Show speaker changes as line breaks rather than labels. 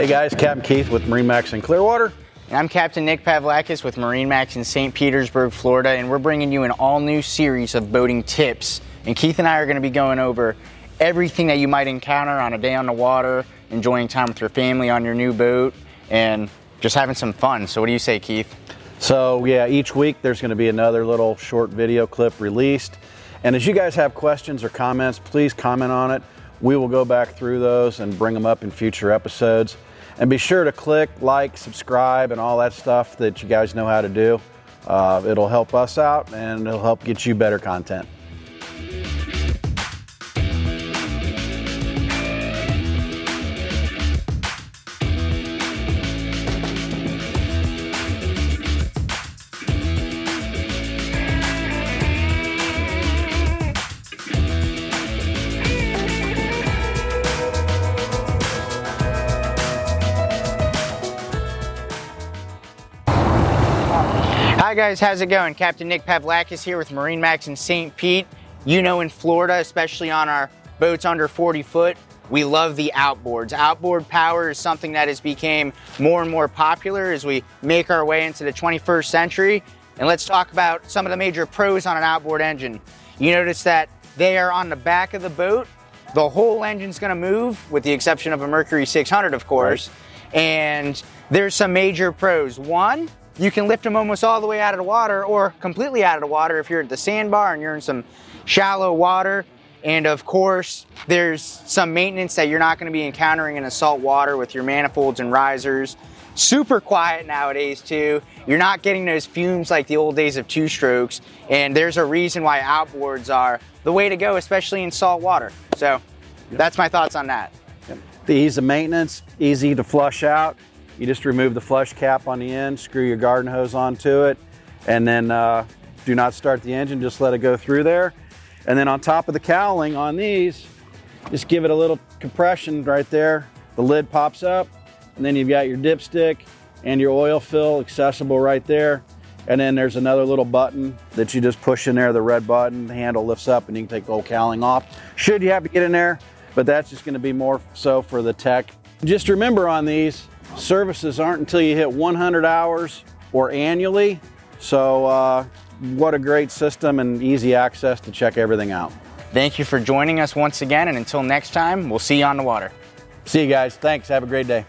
Hey guys, Captain Keith with MarineMax in Clearwater.
And I'm Captain Nick Pavlakis with MarineMax in St. Petersburg, Florida, and we're bringing you an all new series of boating tips. And Keith and I are going to be going over everything that you might encounter on a day on the water, enjoying time with your family on your new boat, and just having some fun. So, what do you say, Keith?
So, yeah, each week there's going to be another little short video clip released. And as you guys have questions or comments, please comment on it. We will go back through those and bring them up in future episodes. And be sure to click, like, subscribe, and all that stuff that you guys know how to do. Uh, it'll help us out and it'll help get you better content.
Hi guys, how's it going? Captain Nick Pavlakis here with MarineMax in St. Pete. You know in Florida, especially on our boats under 40 foot, we love the outboards. Outboard power is something that has become more and more popular as we make our way into the 21st century. And let's talk about some of the major pros on an outboard engine. You notice that they are on the back of the boat. The whole engine's gonna move, with the exception of a Mercury 600, of course. Right. And there's some major pros. One, you can lift them almost all the way out of the water or completely out of the water if you're at the sandbar and you're in some shallow water. And of course, there's some maintenance that you're not going to be encountering in a salt water with your manifolds and risers. Super quiet nowadays, too. You're not getting those fumes like the old days of two strokes. And there's a reason why outboards are the way to go, especially in salt water. So yep. that's my thoughts on that.
Yep. The ease of maintenance, easy to flush out. You just remove the flush cap on the end, screw your garden hose onto it, and then uh, do not start the engine, just let it go through there. And then on top of the cowling on these, just give it a little compression right there. The lid pops up, and then you've got your dipstick and your oil fill accessible right there. And then there's another little button that you just push in there, the red button, the handle lifts up and you can take the old cowling off. Should you have to get in there, but that's just gonna be more so for the tech. Just remember on these, Services aren't until you hit 100 hours or annually. So, uh, what a great system and easy access to check everything out.
Thank you for joining us once again, and until next time, we'll see you on the water.
See you guys. Thanks. Have a great day.